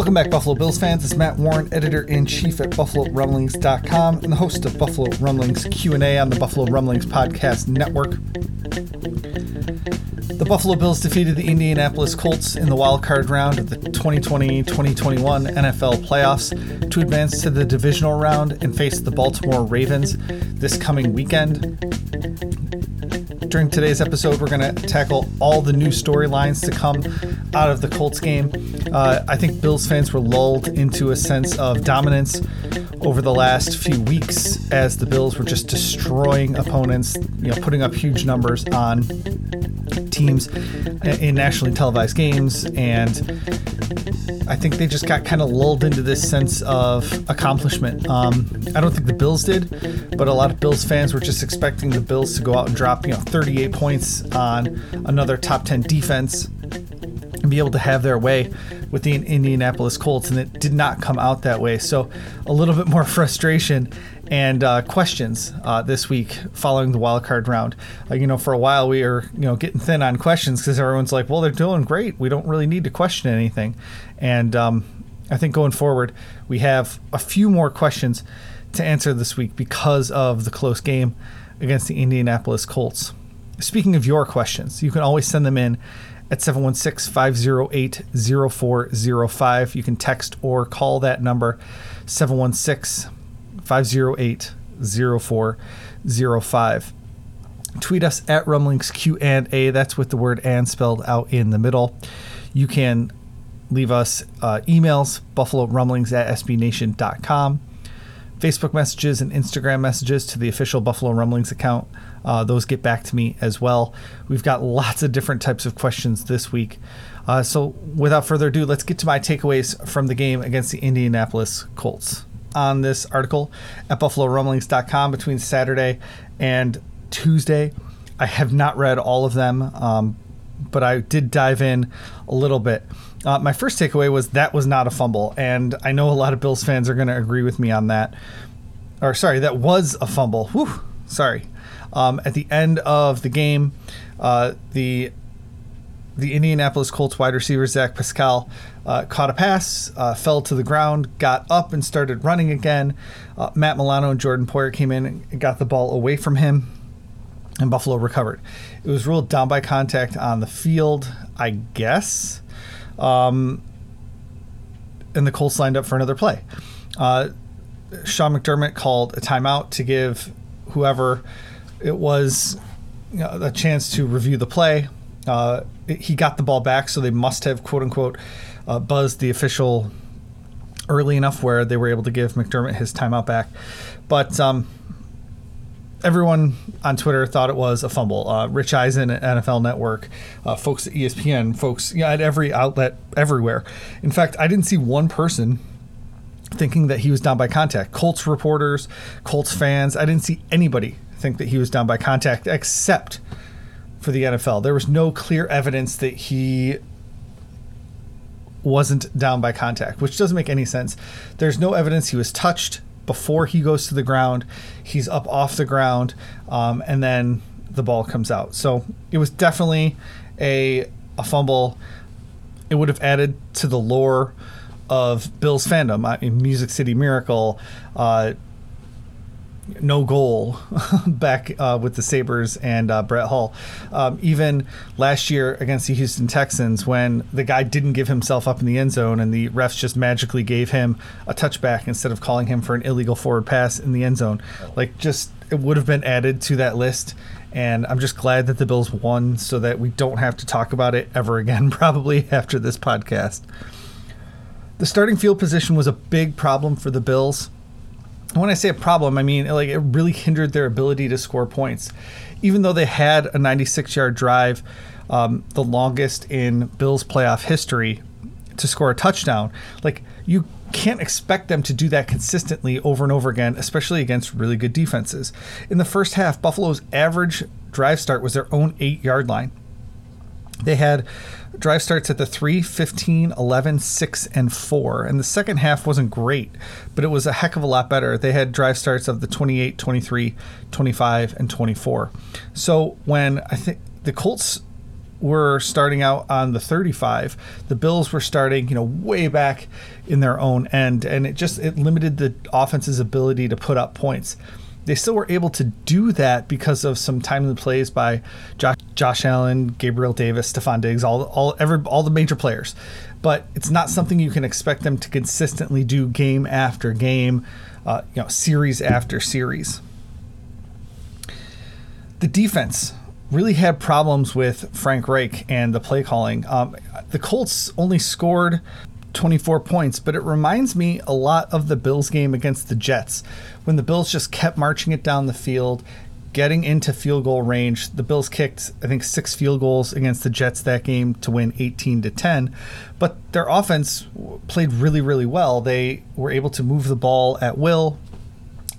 Welcome back, Buffalo Bills fans. It's Matt Warren, editor in chief at BuffaloRumblings.com and the host of Buffalo Rumblings Q&A on the Buffalo Rumblings Podcast Network. The Buffalo Bills defeated the Indianapolis Colts in the wild card round of the 2020-2021 NFL playoffs to advance to the divisional round and face the Baltimore Ravens this coming weekend. During today's episode, we're going to tackle all the new storylines to come out of the Colts game. Uh, I think Bills fans were lulled into a sense of dominance over the last few weeks as the Bills were just destroying opponents, you know, putting up huge numbers on teams in nationally televised games and I think they just got kind of lulled into this sense of accomplishment. Um, I don't think the Bills did, but a lot of Bills fans were just expecting the Bills to go out and drop, you know, 38 points on another top 10 defense be able to have their way with the Indianapolis Colts, and it did not come out that way. So, a little bit more frustration and uh, questions uh, this week following the wild card round. Uh, you know, for a while we were you know getting thin on questions because everyone's like, "Well, they're doing great. We don't really need to question anything." And um, I think going forward, we have a few more questions to answer this week because of the close game against the Indianapolis Colts. Speaking of your questions, you can always send them in at 716 508 0405. You can text or call that number 716 508 0405. Tweet us at Rumblings Q and A. That's with the word and spelled out in the middle. You can leave us uh, emails, buffalo rumblings at sbnation.com, Facebook messages, and Instagram messages to the official Buffalo Rumblings account. Uh, those get back to me as well. We've got lots of different types of questions this week. Uh, so, without further ado, let's get to my takeaways from the game against the Indianapolis Colts. On this article at BuffaloRumblings.com between Saturday and Tuesday, I have not read all of them, um, but I did dive in a little bit. Uh, my first takeaway was that was not a fumble, and I know a lot of Bills fans are going to agree with me on that. Or sorry, that was a fumble. Whew, sorry. Um, at the end of the game, uh, the the Indianapolis Colts wide receiver Zach Pascal uh, caught a pass, uh, fell to the ground, got up and started running again. Uh, Matt Milano and Jordan Poyer came in and got the ball away from him, and Buffalo recovered. It was ruled down by contact on the field, I guess. Um, and the Colts lined up for another play. Uh, Sean McDermott called a timeout to give whoever it was you know, a chance to review the play. Uh, he got the ball back, so they must have quote unquote uh, buzzed the official early enough where they were able to give McDermott his timeout back. But um, everyone on Twitter thought it was a fumble. Uh, Rich Eisen at NFL Network, uh, folks at ESPN, folks you know, at every outlet everywhere. In fact, I didn't see one person thinking that he was down by contact. Colts reporters, Colts fans, I didn't see anybody think that he was down by contact except for the NFL. There was no clear evidence that he wasn't down by contact, which doesn't make any sense. There's no evidence he was touched before he goes to the ground. He's up off the ground, um, and then the ball comes out. So it was definitely a a fumble. It would have added to the lore of Bill's fandom. I mean, Music City Miracle, uh, no goal back uh, with the Sabres and uh, Brett Hull. Um, even last year against the Houston Texans, when the guy didn't give himself up in the end zone and the refs just magically gave him a touchback instead of calling him for an illegal forward pass in the end zone. Like, just it would have been added to that list And I'm just glad that the Bills won so that we don't have to talk about it ever again, probably after this podcast. The starting field position was a big problem for the Bills. When I say a problem, I mean like it really hindered their ability to score points. Even though they had a 96 yard drive, um, the longest in Bills playoff history, to score a touchdown, like you can't expect them to do that consistently over and over again, especially against really good defenses. In the first half, Buffalo's average drive start was their own eight yard line. They had drive starts at the 3, 15, 11, 6, and 4. And the second half wasn't great, but it was a heck of a lot better. They had drive starts of the 28, 23, 25, and 24. So when I think the Colts were starting out on the 35 the bills were starting you know way back in their own end and it just it limited the offense's ability to put up points they still were able to do that because of some timely plays by Josh, Josh Allen, Gabriel Davis, Stefon Diggs, all all every all the major players. But it's not something you can expect them to consistently do game after game, uh, you know, series after series. The defense really had problems with Frank Reich and the play calling. Um, the Colts only scored 24 points, but it reminds me a lot of the Bills game against the Jets when the Bills just kept marching it down the field, getting into field goal range. The Bills kicked, I think, six field goals against the Jets that game to win 18 to 10, but their offense played really, really well. They were able to move the ball at will.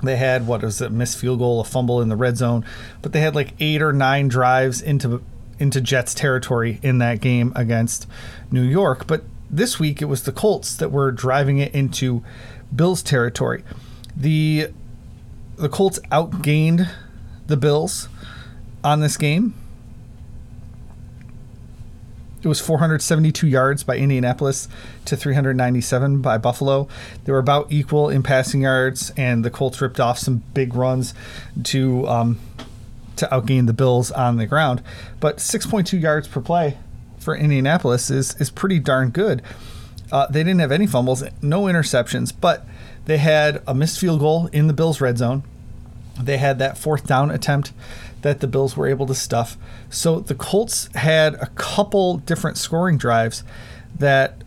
They had what was it, missed field goal, a fumble in the red zone, but they had like eight or nine drives into into Jets territory in that game against New York. But this week it was the Colts that were driving it into Bills territory. The the Colts outgained the Bills on this game. It was 472 yards by Indianapolis to 397 by Buffalo. They were about equal in passing yards, and the Colts ripped off some big runs to um, to outgain the Bills on the ground. But 6.2 yards per play for Indianapolis is is pretty darn good. Uh, they didn't have any fumbles, no interceptions, but they had a missed field goal in the Bills' red zone. They had that fourth down attempt that the Bills were able to stuff. So the Colts had a couple different scoring drives that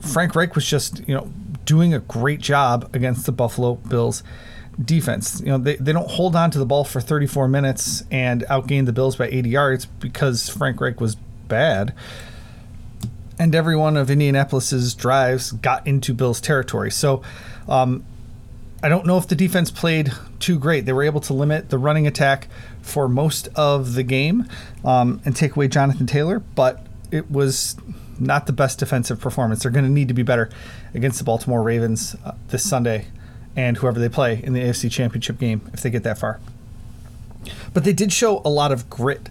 Frank Reich was just, you know, doing a great job against the Buffalo Bills defense. You know, they, they don't hold on to the ball for 34 minutes and outgain the Bills by 80 yards because Frank Reich was bad. And every one of Indianapolis's drives got into Bills territory. So um, I don't know if the defense played too great. They were able to limit the running attack for most of the game um, and take away Jonathan Taylor, but it was not the best defensive performance. They're going to need to be better against the Baltimore Ravens uh, this Sunday and whoever they play in the AFC Championship game if they get that far. But they did show a lot of grit.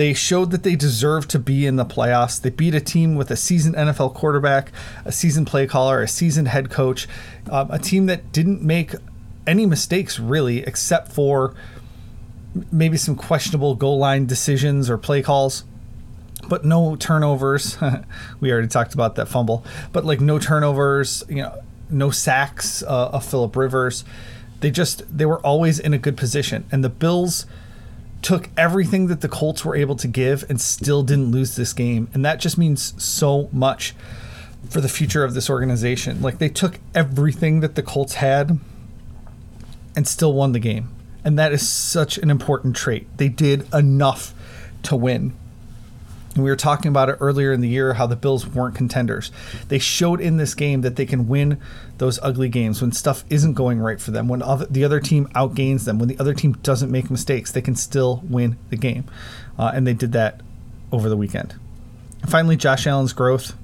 They showed that they deserve to be in the playoffs. They beat a team with a seasoned NFL quarterback, a seasoned play caller, a seasoned head coach, um, a team that didn't make any mistakes really, except for maybe some questionable goal line decisions or play calls. But no turnovers. we already talked about that fumble. But like no turnovers, you know, no sacks uh, of Philip Rivers. They just they were always in a good position, and the Bills took everything that the Colts were able to give and still didn't lose this game. And that just means so much for the future of this organization. Like they took everything that the Colts had and still won the game. And that is such an important trait. They did enough to win. And we were talking about it earlier in the year how the Bills weren't contenders. They showed in this game that they can win those ugly games when stuff isn't going right for them, when the other team outgains them, when the other team doesn't make mistakes, they can still win the game. Uh, and they did that over the weekend. And finally, Josh Allen's growth.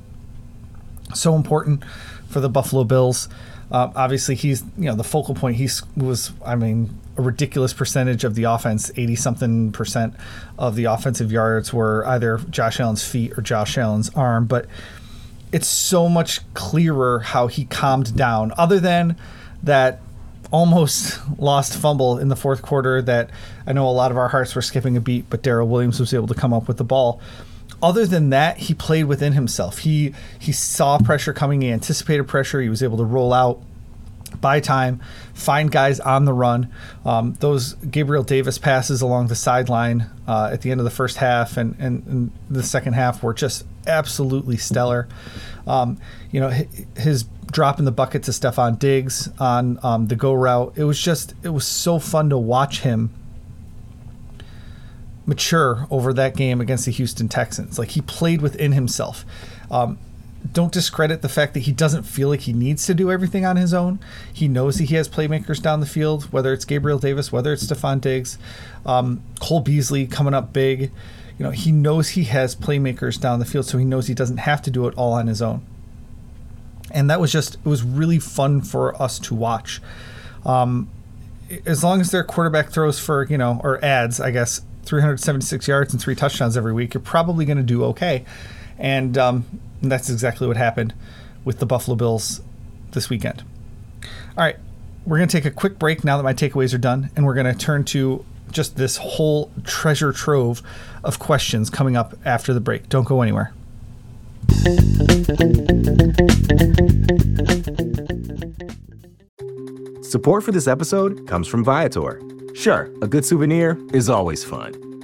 So important for the Buffalo Bills. Uh, obviously, he's you know the focal point. He was, I mean, a ridiculous percentage of the offense, eighty something percent of the offensive yards were either Josh Allen's feet or Josh Allen's arm. But it's so much clearer how he calmed down. Other than that almost lost fumble in the fourth quarter, that I know a lot of our hearts were skipping a beat, but Daryl Williams was able to come up with the ball other than that, he played within himself. He he saw pressure coming, he anticipated pressure, he was able to roll out buy time, find guys on the run. Um, those Gabriel Davis passes along the sideline uh, at the end of the first half and, and, and, the second half were just absolutely stellar. Um, you know, his drop in the bucket to Stefon Diggs on um, the go route, it was just, it was so fun to watch him mature over that game against the Houston Texans. Like he played within himself. Um, don't discredit the fact that he doesn't feel like he needs to do everything on his own. He knows that he has playmakers down the field, whether it's Gabriel Davis, whether it's Stefon Diggs, um, Cole Beasley coming up big. You know, he knows he has playmakers down the field, so he knows he doesn't have to do it all on his own. And that was just, it was really fun for us to watch. Um, as long as their quarterback throws for, you know, or adds, I guess, 376 yards and three touchdowns every week, you're probably going to do okay. And um, that's exactly what happened with the Buffalo Bills this weekend. All right, we're going to take a quick break now that my takeaways are done, and we're going to turn to just this whole treasure trove of questions coming up after the break. Don't go anywhere. Support for this episode comes from Viator. Sure, a good souvenir is always fun,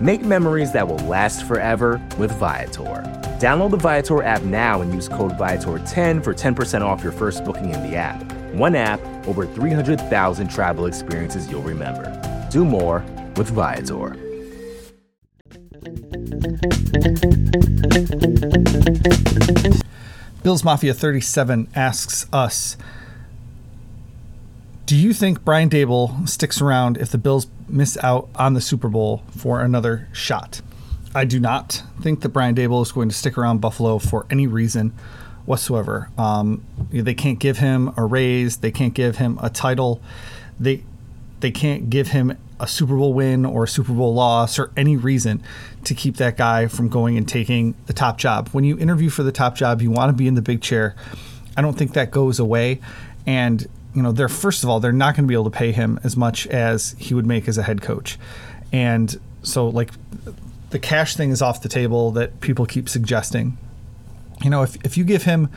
Make memories that will last forever with Viator. Download the Viator app now and use code Viator10 for 10% off your first booking in the app. One app, over 300,000 travel experiences you'll remember. Do more with Viator. Bills Mafia 37 asks us Do you think Brian Daboll sticks around if the Bills miss out on the Super Bowl for another shot? I do not think that Brian Daboll is going to stick around Buffalo for any reason whatsoever. Um, they can't give him a raise. They can't give him a title. They they can't give him a Super Bowl win or a Super Bowl loss or any reason to keep that guy from going and taking the top job. When you interview for the top job, you want to be in the big chair. I don't think that goes away. And you know, they're first of all, they're not going to be able to pay him as much as he would make as a head coach. And so like the cash thing is off the table that people keep suggesting you know, if, if you give him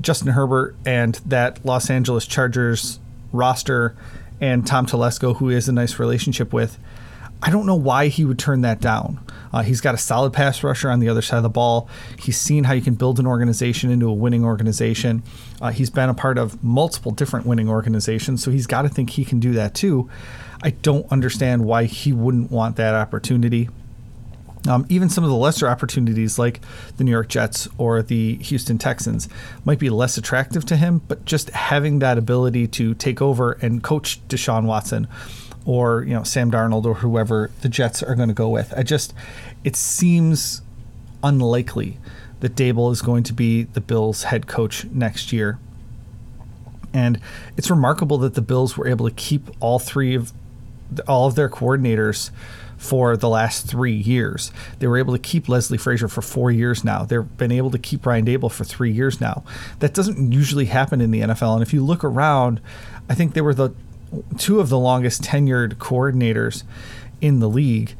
Justin Herbert and that Los Angeles Chargers roster and Tom Telesco, who he has a nice relationship with, I don't know why he would turn that down. Uh, he's got a solid pass rusher on the other side of the ball. He's seen how you can build an organization into a winning organization. Uh, he's been a part of multiple different winning organizations, so he's got to think he can do that too. I don't understand why he wouldn't want that opportunity. Um, even some of the lesser opportunities, like the New York Jets or the Houston Texans, might be less attractive to him. But just having that ability to take over and coach Deshaun Watson, or you know Sam Darnold, or whoever the Jets are going to go with, I just it seems unlikely that Daboll is going to be the Bills' head coach next year. And it's remarkable that the Bills were able to keep all three of all of their coordinators for the last three years. They were able to keep Leslie Frazier for four years now. They've been able to keep Ryan Daboll for three years now. That doesn't usually happen in the NFL. And if you look around, I think they were the two of the longest tenured coordinators in the league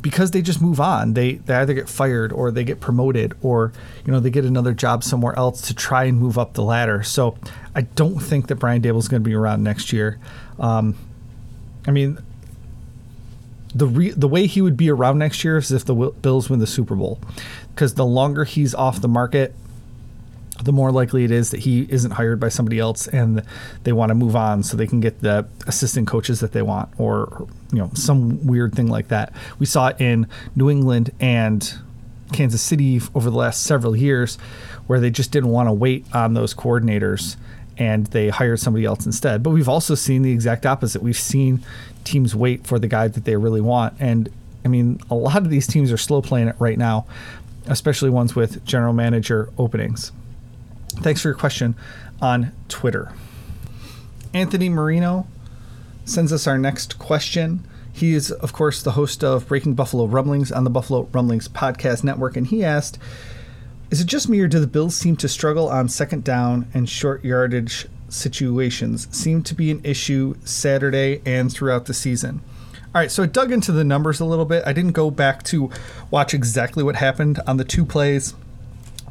because they just move on. They they either get fired or they get promoted or you know they get another job somewhere else to try and move up the ladder. So I don't think that Brian Daboll is going to be around next year. Um, I mean, the re- the way he would be around next year is if the Bills win the Super Bowl, because the longer he's off the market, the more likely it is that he isn't hired by somebody else and they want to move on so they can get the assistant coaches that they want or you know some weird thing like that. We saw it in New England and Kansas City over the last several years, where they just didn't want to wait on those coordinators and they hired somebody else instead. But we've also seen the exact opposite. We've seen teams wait for the guy that they really want. And I mean, a lot of these teams are slow playing it right now, especially ones with general manager openings. Thanks for your question on Twitter. Anthony Marino sends us our next question. He is, of course, the host of Breaking Buffalo Rumblings on the Buffalo Rumblings Podcast Network, and he asked, "Is it just me, or do the Bills seem to struggle on second down and short yardage situations? Seem to be an issue Saturday and throughout the season." All right, so I dug into the numbers a little bit. I didn't go back to watch exactly what happened on the two plays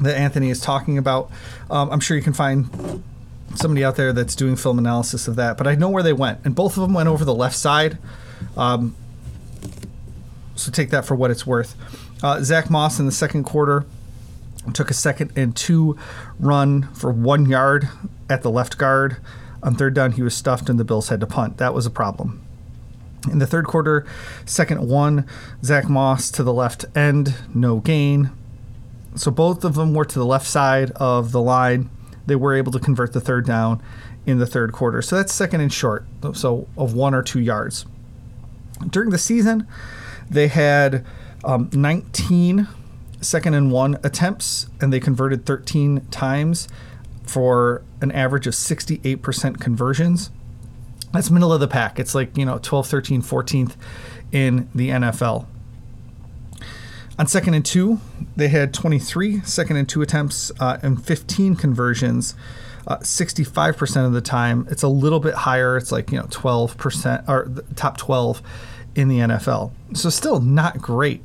that Anthony is talking about. Um, I'm sure you can find somebody out there that's doing film analysis of that, but I know where they went, and both of them went over the left side. Um, so take that for what it's worth. Uh, Zach Moss in the second quarter took a second and two run for one yard at the left guard. On third down, he was stuffed, and the Bills had to punt. That was a problem. In the third quarter, second one, Zach Moss to the left end, no gain. So both of them were to the left side of the line they were able to convert the third down in the third quarter. So that's second and short, so of one or two yards. During the season, they had um, 19 second and one attempts, and they converted 13 times for an average of 68% conversions. That's middle of the pack. It's like, you know, 12, 13, 14th in the NFL. On second and two, they had 23 second and two attempts uh, and 15 conversions. Uh, 65% of the time, it's a little bit higher. It's like, you know, 12% or top 12 in the NFL. So still not great.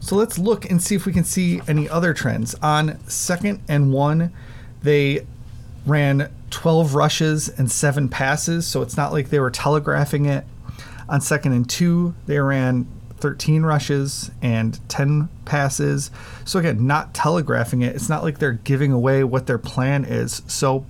So let's look and see if we can see any other trends. On second and one, they ran 12 rushes and seven passes. So it's not like they were telegraphing it. On second and two, they ran 13 rushes and 10 passes. So again, not telegraphing it. It's not like they're giving away what their plan is. So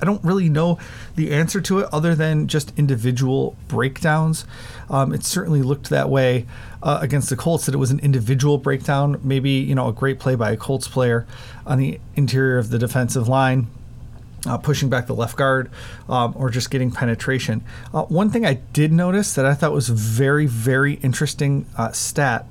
I don't really know the answer to it other than just individual breakdowns. Um, it certainly looked that way uh, against the Colts that it was an individual breakdown. Maybe you know a great play by a Colts player on the interior of the defensive line uh, pushing back the left guard, um, or just getting penetration. Uh, one thing I did notice that I thought was very, very interesting uh, stat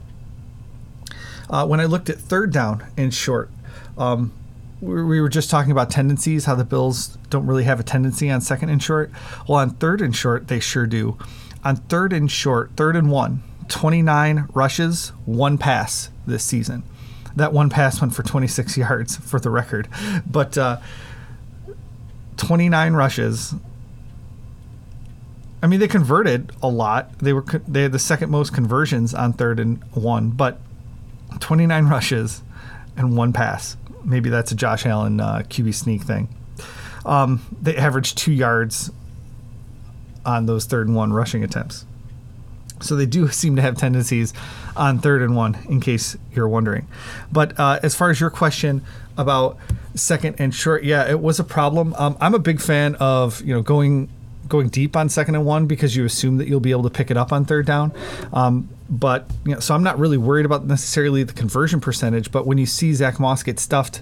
uh, when I looked at third down in short. Um, we were just talking about tendencies, how the Bills don't really have a tendency on second and short. Well, on third and short, they sure do. On third and short, third and one, 29 rushes, one pass this season. That one pass went for 26 yards for the record. But uh, 29 rushes. I mean, they converted a lot. They were they had the second most conversions on third and one, but 29 rushes and one pass. Maybe that's a Josh Allen uh, QB sneak thing. Um, they averaged two yards on those third and one rushing attempts. So they do seem to have tendencies on third and one, in case you're wondering. But uh, as far as your question about second and short, yeah, it was a problem. Um, I'm a big fan of you know going going deep on second and one because you assume that you'll be able to pick it up on third down. Um, but you know, so I'm not really worried about necessarily the conversion percentage. But when you see Zach Moss get stuffed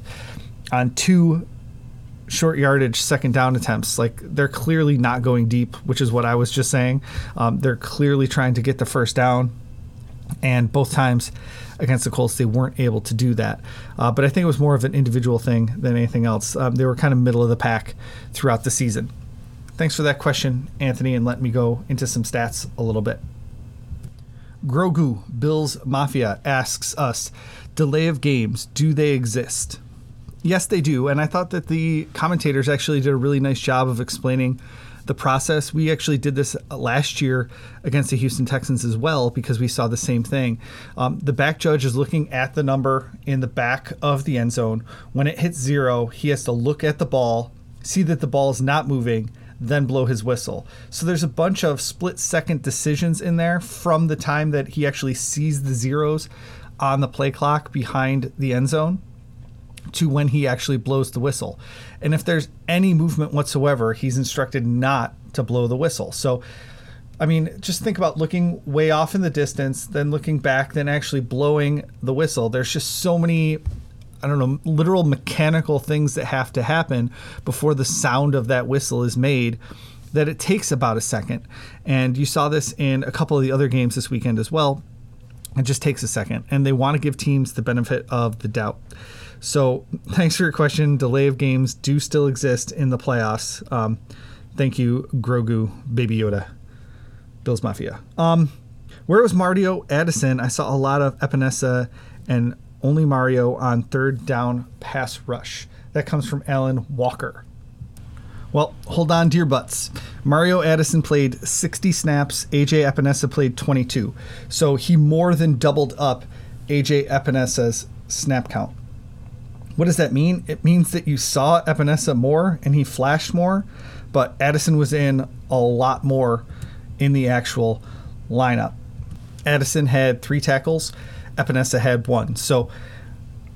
on two short yardage second down attempts. Like they're clearly not going deep, which is what I was just saying. Um, they're clearly trying to get the first down, and both times against the Colts they weren't able to do that. Uh, but I think it was more of an individual thing than anything else. Um, they were kind of middle of the pack throughout the season. Thanks for that question, Anthony, and let me go into some stats a little bit. Grogu Bills Mafia asks us, delay of games, do they exist? Yes, they do. And I thought that the commentators actually did a really nice job of explaining the process. We actually did this last year against the Houston Texans as well because we saw the same thing. Um, the back judge is looking at the number in the back of the end zone. When it hits zero, he has to look at the ball, see that the ball is not moving, then blow his whistle. So there's a bunch of split second decisions in there from the time that he actually sees the zeros on the play clock behind the end zone to when he actually blows the whistle. And if there's any movement whatsoever, he's instructed not to blow the whistle. So I mean, just think about looking way off in the distance, then looking back, then actually blowing the whistle. There's just so many, I don't know, literal mechanical things that have to happen before the sound of that whistle is made that it takes about a second. And you saw this in a couple of the other games this weekend as well. It just takes a second. And they want to give teams the benefit of the doubt. So thanks for your question. Delay of games do still exist in the playoffs. Um, thank you, Grogu, Baby Yoda. Bills Mafia. Um, where was Mario Addison? I saw a lot of Epenesa and only Mario on third down pass rush. That comes from Alan Walker. Well, hold on to your butts. Mario Addison played 60 snaps. AJ Epenesa played 22. So he more than doubled up AJ Epenesa's snap count. What does that mean? It means that you saw Epenesa more and he flashed more, but Addison was in a lot more in the actual lineup. Addison had three tackles, Epenesa had one. So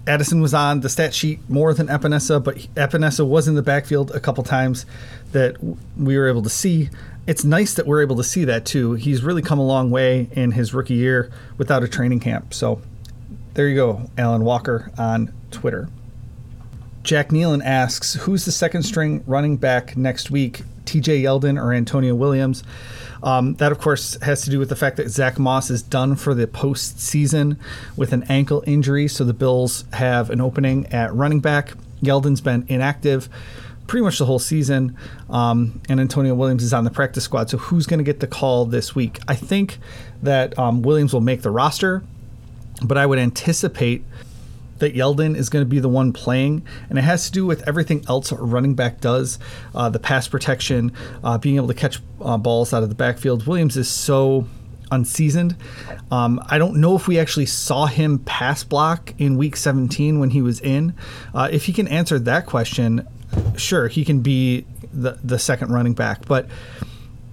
Addison was on the stat sheet more than Epenesa, but Epenesa was in the backfield a couple times that we were able to see. It's nice that we're able to see that too. He's really come a long way in his rookie year without a training camp. So there you go, Alan Walker on Twitter. Jack Nealon asks, who's the second string running back next week, TJ Yeldon or Antonio Williams? Um, that, of course, has to do with the fact that Zach Moss is done for the postseason with an ankle injury. So the Bills have an opening at running back. Yeldon's been inactive pretty much the whole season. Um, and Antonio Williams is on the practice squad. So who's going to get the call this week? I think that um, Williams will make the roster, but I would anticipate that Yeldon is going to be the one playing, and it has to do with everything else a running back does uh, the pass protection, uh, being able to catch uh, balls out of the backfield. Williams is so unseasoned. Um, I don't know if we actually saw him pass block in week 17 when he was in. Uh, if he can answer that question, sure, he can be the, the second running back. But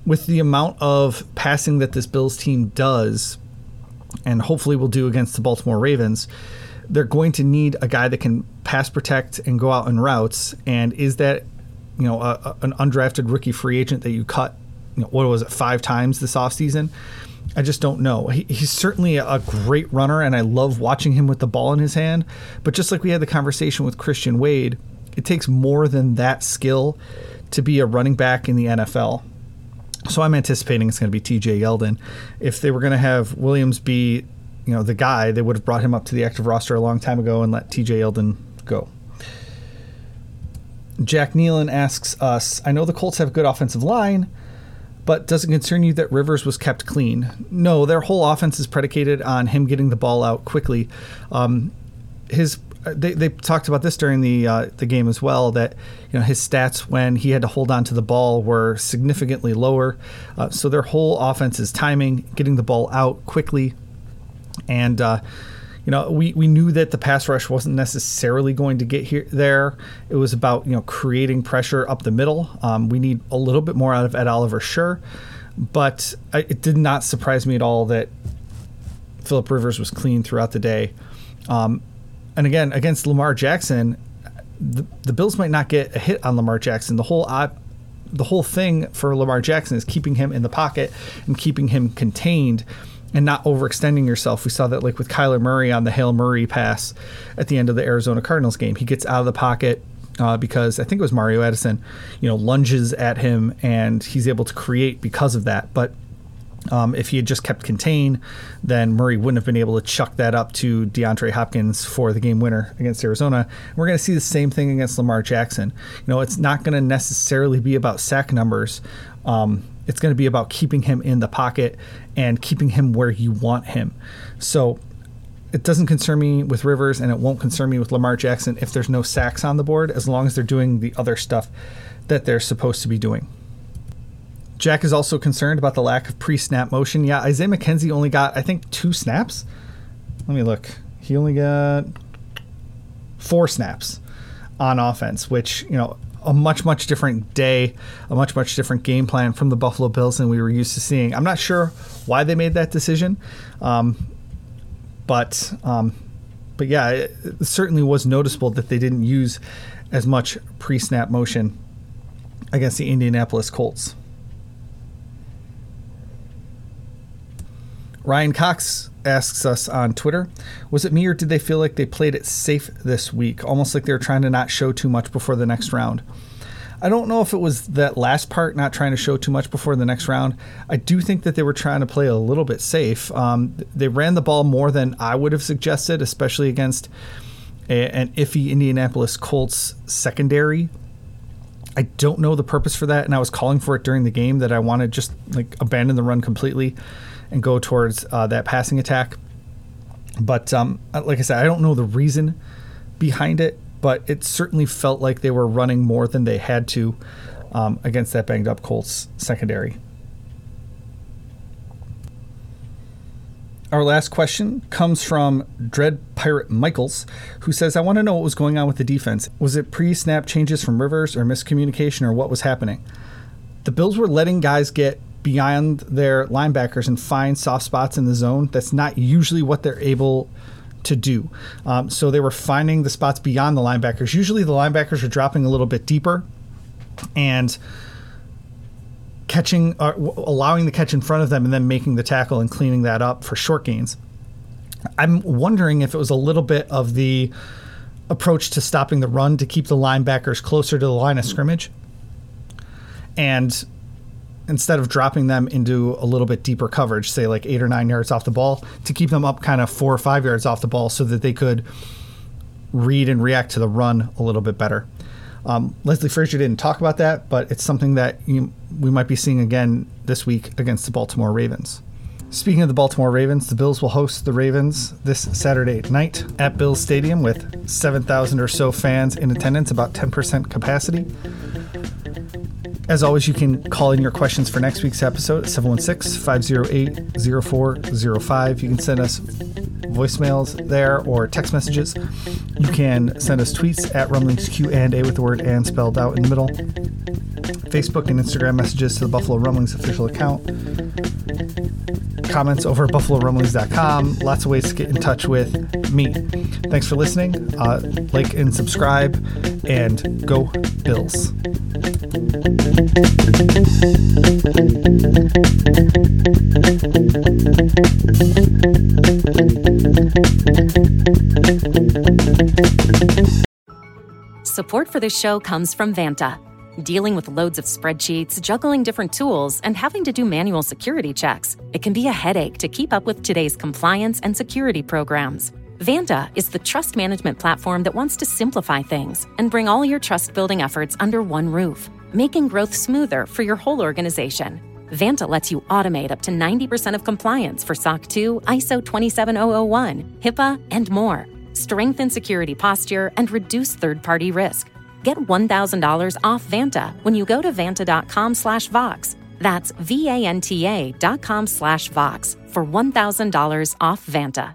with the amount of passing that this Bills team does, and hopefully will do against the Baltimore Ravens, they're going to need a guy that can pass protect and go out in routes. And is that, you know, a, a, an undrafted rookie free agent that you cut, you know, what was it, five times this offseason? I just don't know. He, he's certainly a great runner, and I love watching him with the ball in his hand. But just like we had the conversation with Christian Wade, it takes more than that skill to be a running back in the NFL. So I'm anticipating it's going to be TJ Yeldon. If they were going to have Williams be you know the guy, they would have brought him up to the active roster a long time ago and let T.J. Yeldon go. Jack Nealon asks us, I know the Colts have a good offensive line, but does it concern you that Rivers was kept clean? No, their whole offense is predicated on him getting the ball out quickly. Um, his they, they talked about this during the uh, the game as well that you know his stats when he had to hold on to the ball were significantly lower. Uh, so their whole offense is timing, getting the ball out quickly, and uh, you know we, we knew that the pass rush wasn't necessarily going to get here there. It was about you know creating pressure up the middle. Um, we need a little bit more out of ed oliver sure. But I, it did not surprise me at all that philip rivers was clean throughout the day. Um, and again against lamar jackson the, the bills might not get a hit on lamar jackson. The whole uh, the whole thing for lamar jackson is keeping him in the pocket and keeping him contained and not overextending yourself. We saw that like with Kyler Murray on the Hail Murray pass at the end of the Arizona Cardinals game. He gets out of the pocket uh, because I think it was Mario Addison, you know, lunges at him and he's able to create because of that. But um, if he had just kept contained, then Murray wouldn't have been able to chuck that up to DeAndre Hopkins for the game winner against Arizona. And we're going to see the same thing against Lamar Jackson. You know, it's not going to necessarily be about sack numbers. Um, it's going to be about keeping him in the pocket and keeping him where you want him. So it doesn't concern me with Rivers and it won't concern me with Lamar Jackson if there's no sacks on the board, as long as they're doing the other stuff that they're supposed to be doing. Jack is also concerned about the lack of pre snap motion. Yeah, Isaiah McKenzie only got, I think, two snaps. Let me look. He only got four snaps on offense, which, you know, a much much different day, a much much different game plan from the Buffalo Bills than we were used to seeing. I'm not sure why they made that decision, um, but um, but yeah, it, it certainly was noticeable that they didn't use as much pre-snap motion against the Indianapolis Colts. Ryan Cox asks us on Twitter Was it me or did they feel like they played it safe this week? Almost like they were trying to not show too much before the next round. I don't know if it was that last part, not trying to show too much before the next round. I do think that they were trying to play a little bit safe. Um, they ran the ball more than I would have suggested, especially against a, an iffy Indianapolis Colts secondary. I don't know the purpose for that, and I was calling for it during the game that I want to just like abandon the run completely and go towards uh, that passing attack. But um, like I said, I don't know the reason behind it but it certainly felt like they were running more than they had to um, against that banged up Colts secondary. Our last question comes from Dread Pirate Michaels, who says, I want to know what was going on with the defense. Was it pre snap changes from Rivers or miscommunication or what was happening? The Bills were letting guys get beyond their linebackers and find soft spots in the zone. That's not usually what they're able to do. Um, so they were finding the spots beyond the linebackers. Usually the linebackers are dropping a little bit deeper and catching, uh, allowing the catch in front of them and then making the tackle and cleaning that up for short gains. I'm wondering if it was a little bit of the approach to stopping the run to keep the linebackers closer to the line of scrimmage. And instead of dropping them into a little bit deeper coverage, say like eight or nine yards off the ball, to keep them up kind of four or five yards off the ball so that they could read and react to the run a little bit better. Um, Leslie Frazier didn't talk about that, but it's something that you, we might be seeing again this week against the Baltimore Ravens. Speaking of the Baltimore Ravens, the Bills will host the Ravens this Saturday night at Bills Stadium with 7,000 or so fans in attendance, about 10% capacity. As always, you can call in your questions for next week's episode at 716 508 0405. You can send us voicemails there or text messages. You can send us tweets at rumblings Q and A with the word and spelled out in the middle. Facebook and Instagram messages to the Buffalo Rumblings official account. Comments over at buffalorumblings.com. Lots of ways to get in touch with me. Thanks for listening. Uh, like and subscribe, and go Bills. Support for this show comes from Vanta. Dealing with loads of spreadsheets, juggling different tools, and having to do manual security checks, it can be a headache to keep up with today's compliance and security programs. Vanta is the trust management platform that wants to simplify things and bring all your trust building efforts under one roof, making growth smoother for your whole organization. Vanta lets you automate up to 90% of compliance for SOC 2, ISO 27001, HIPAA, and more. Strengthen security posture and reduce third party risk. Get $1,000 off Vanta when you go to vanta.com slash Vox. That's V A N T A dot com slash Vox for $1,000 off Vanta.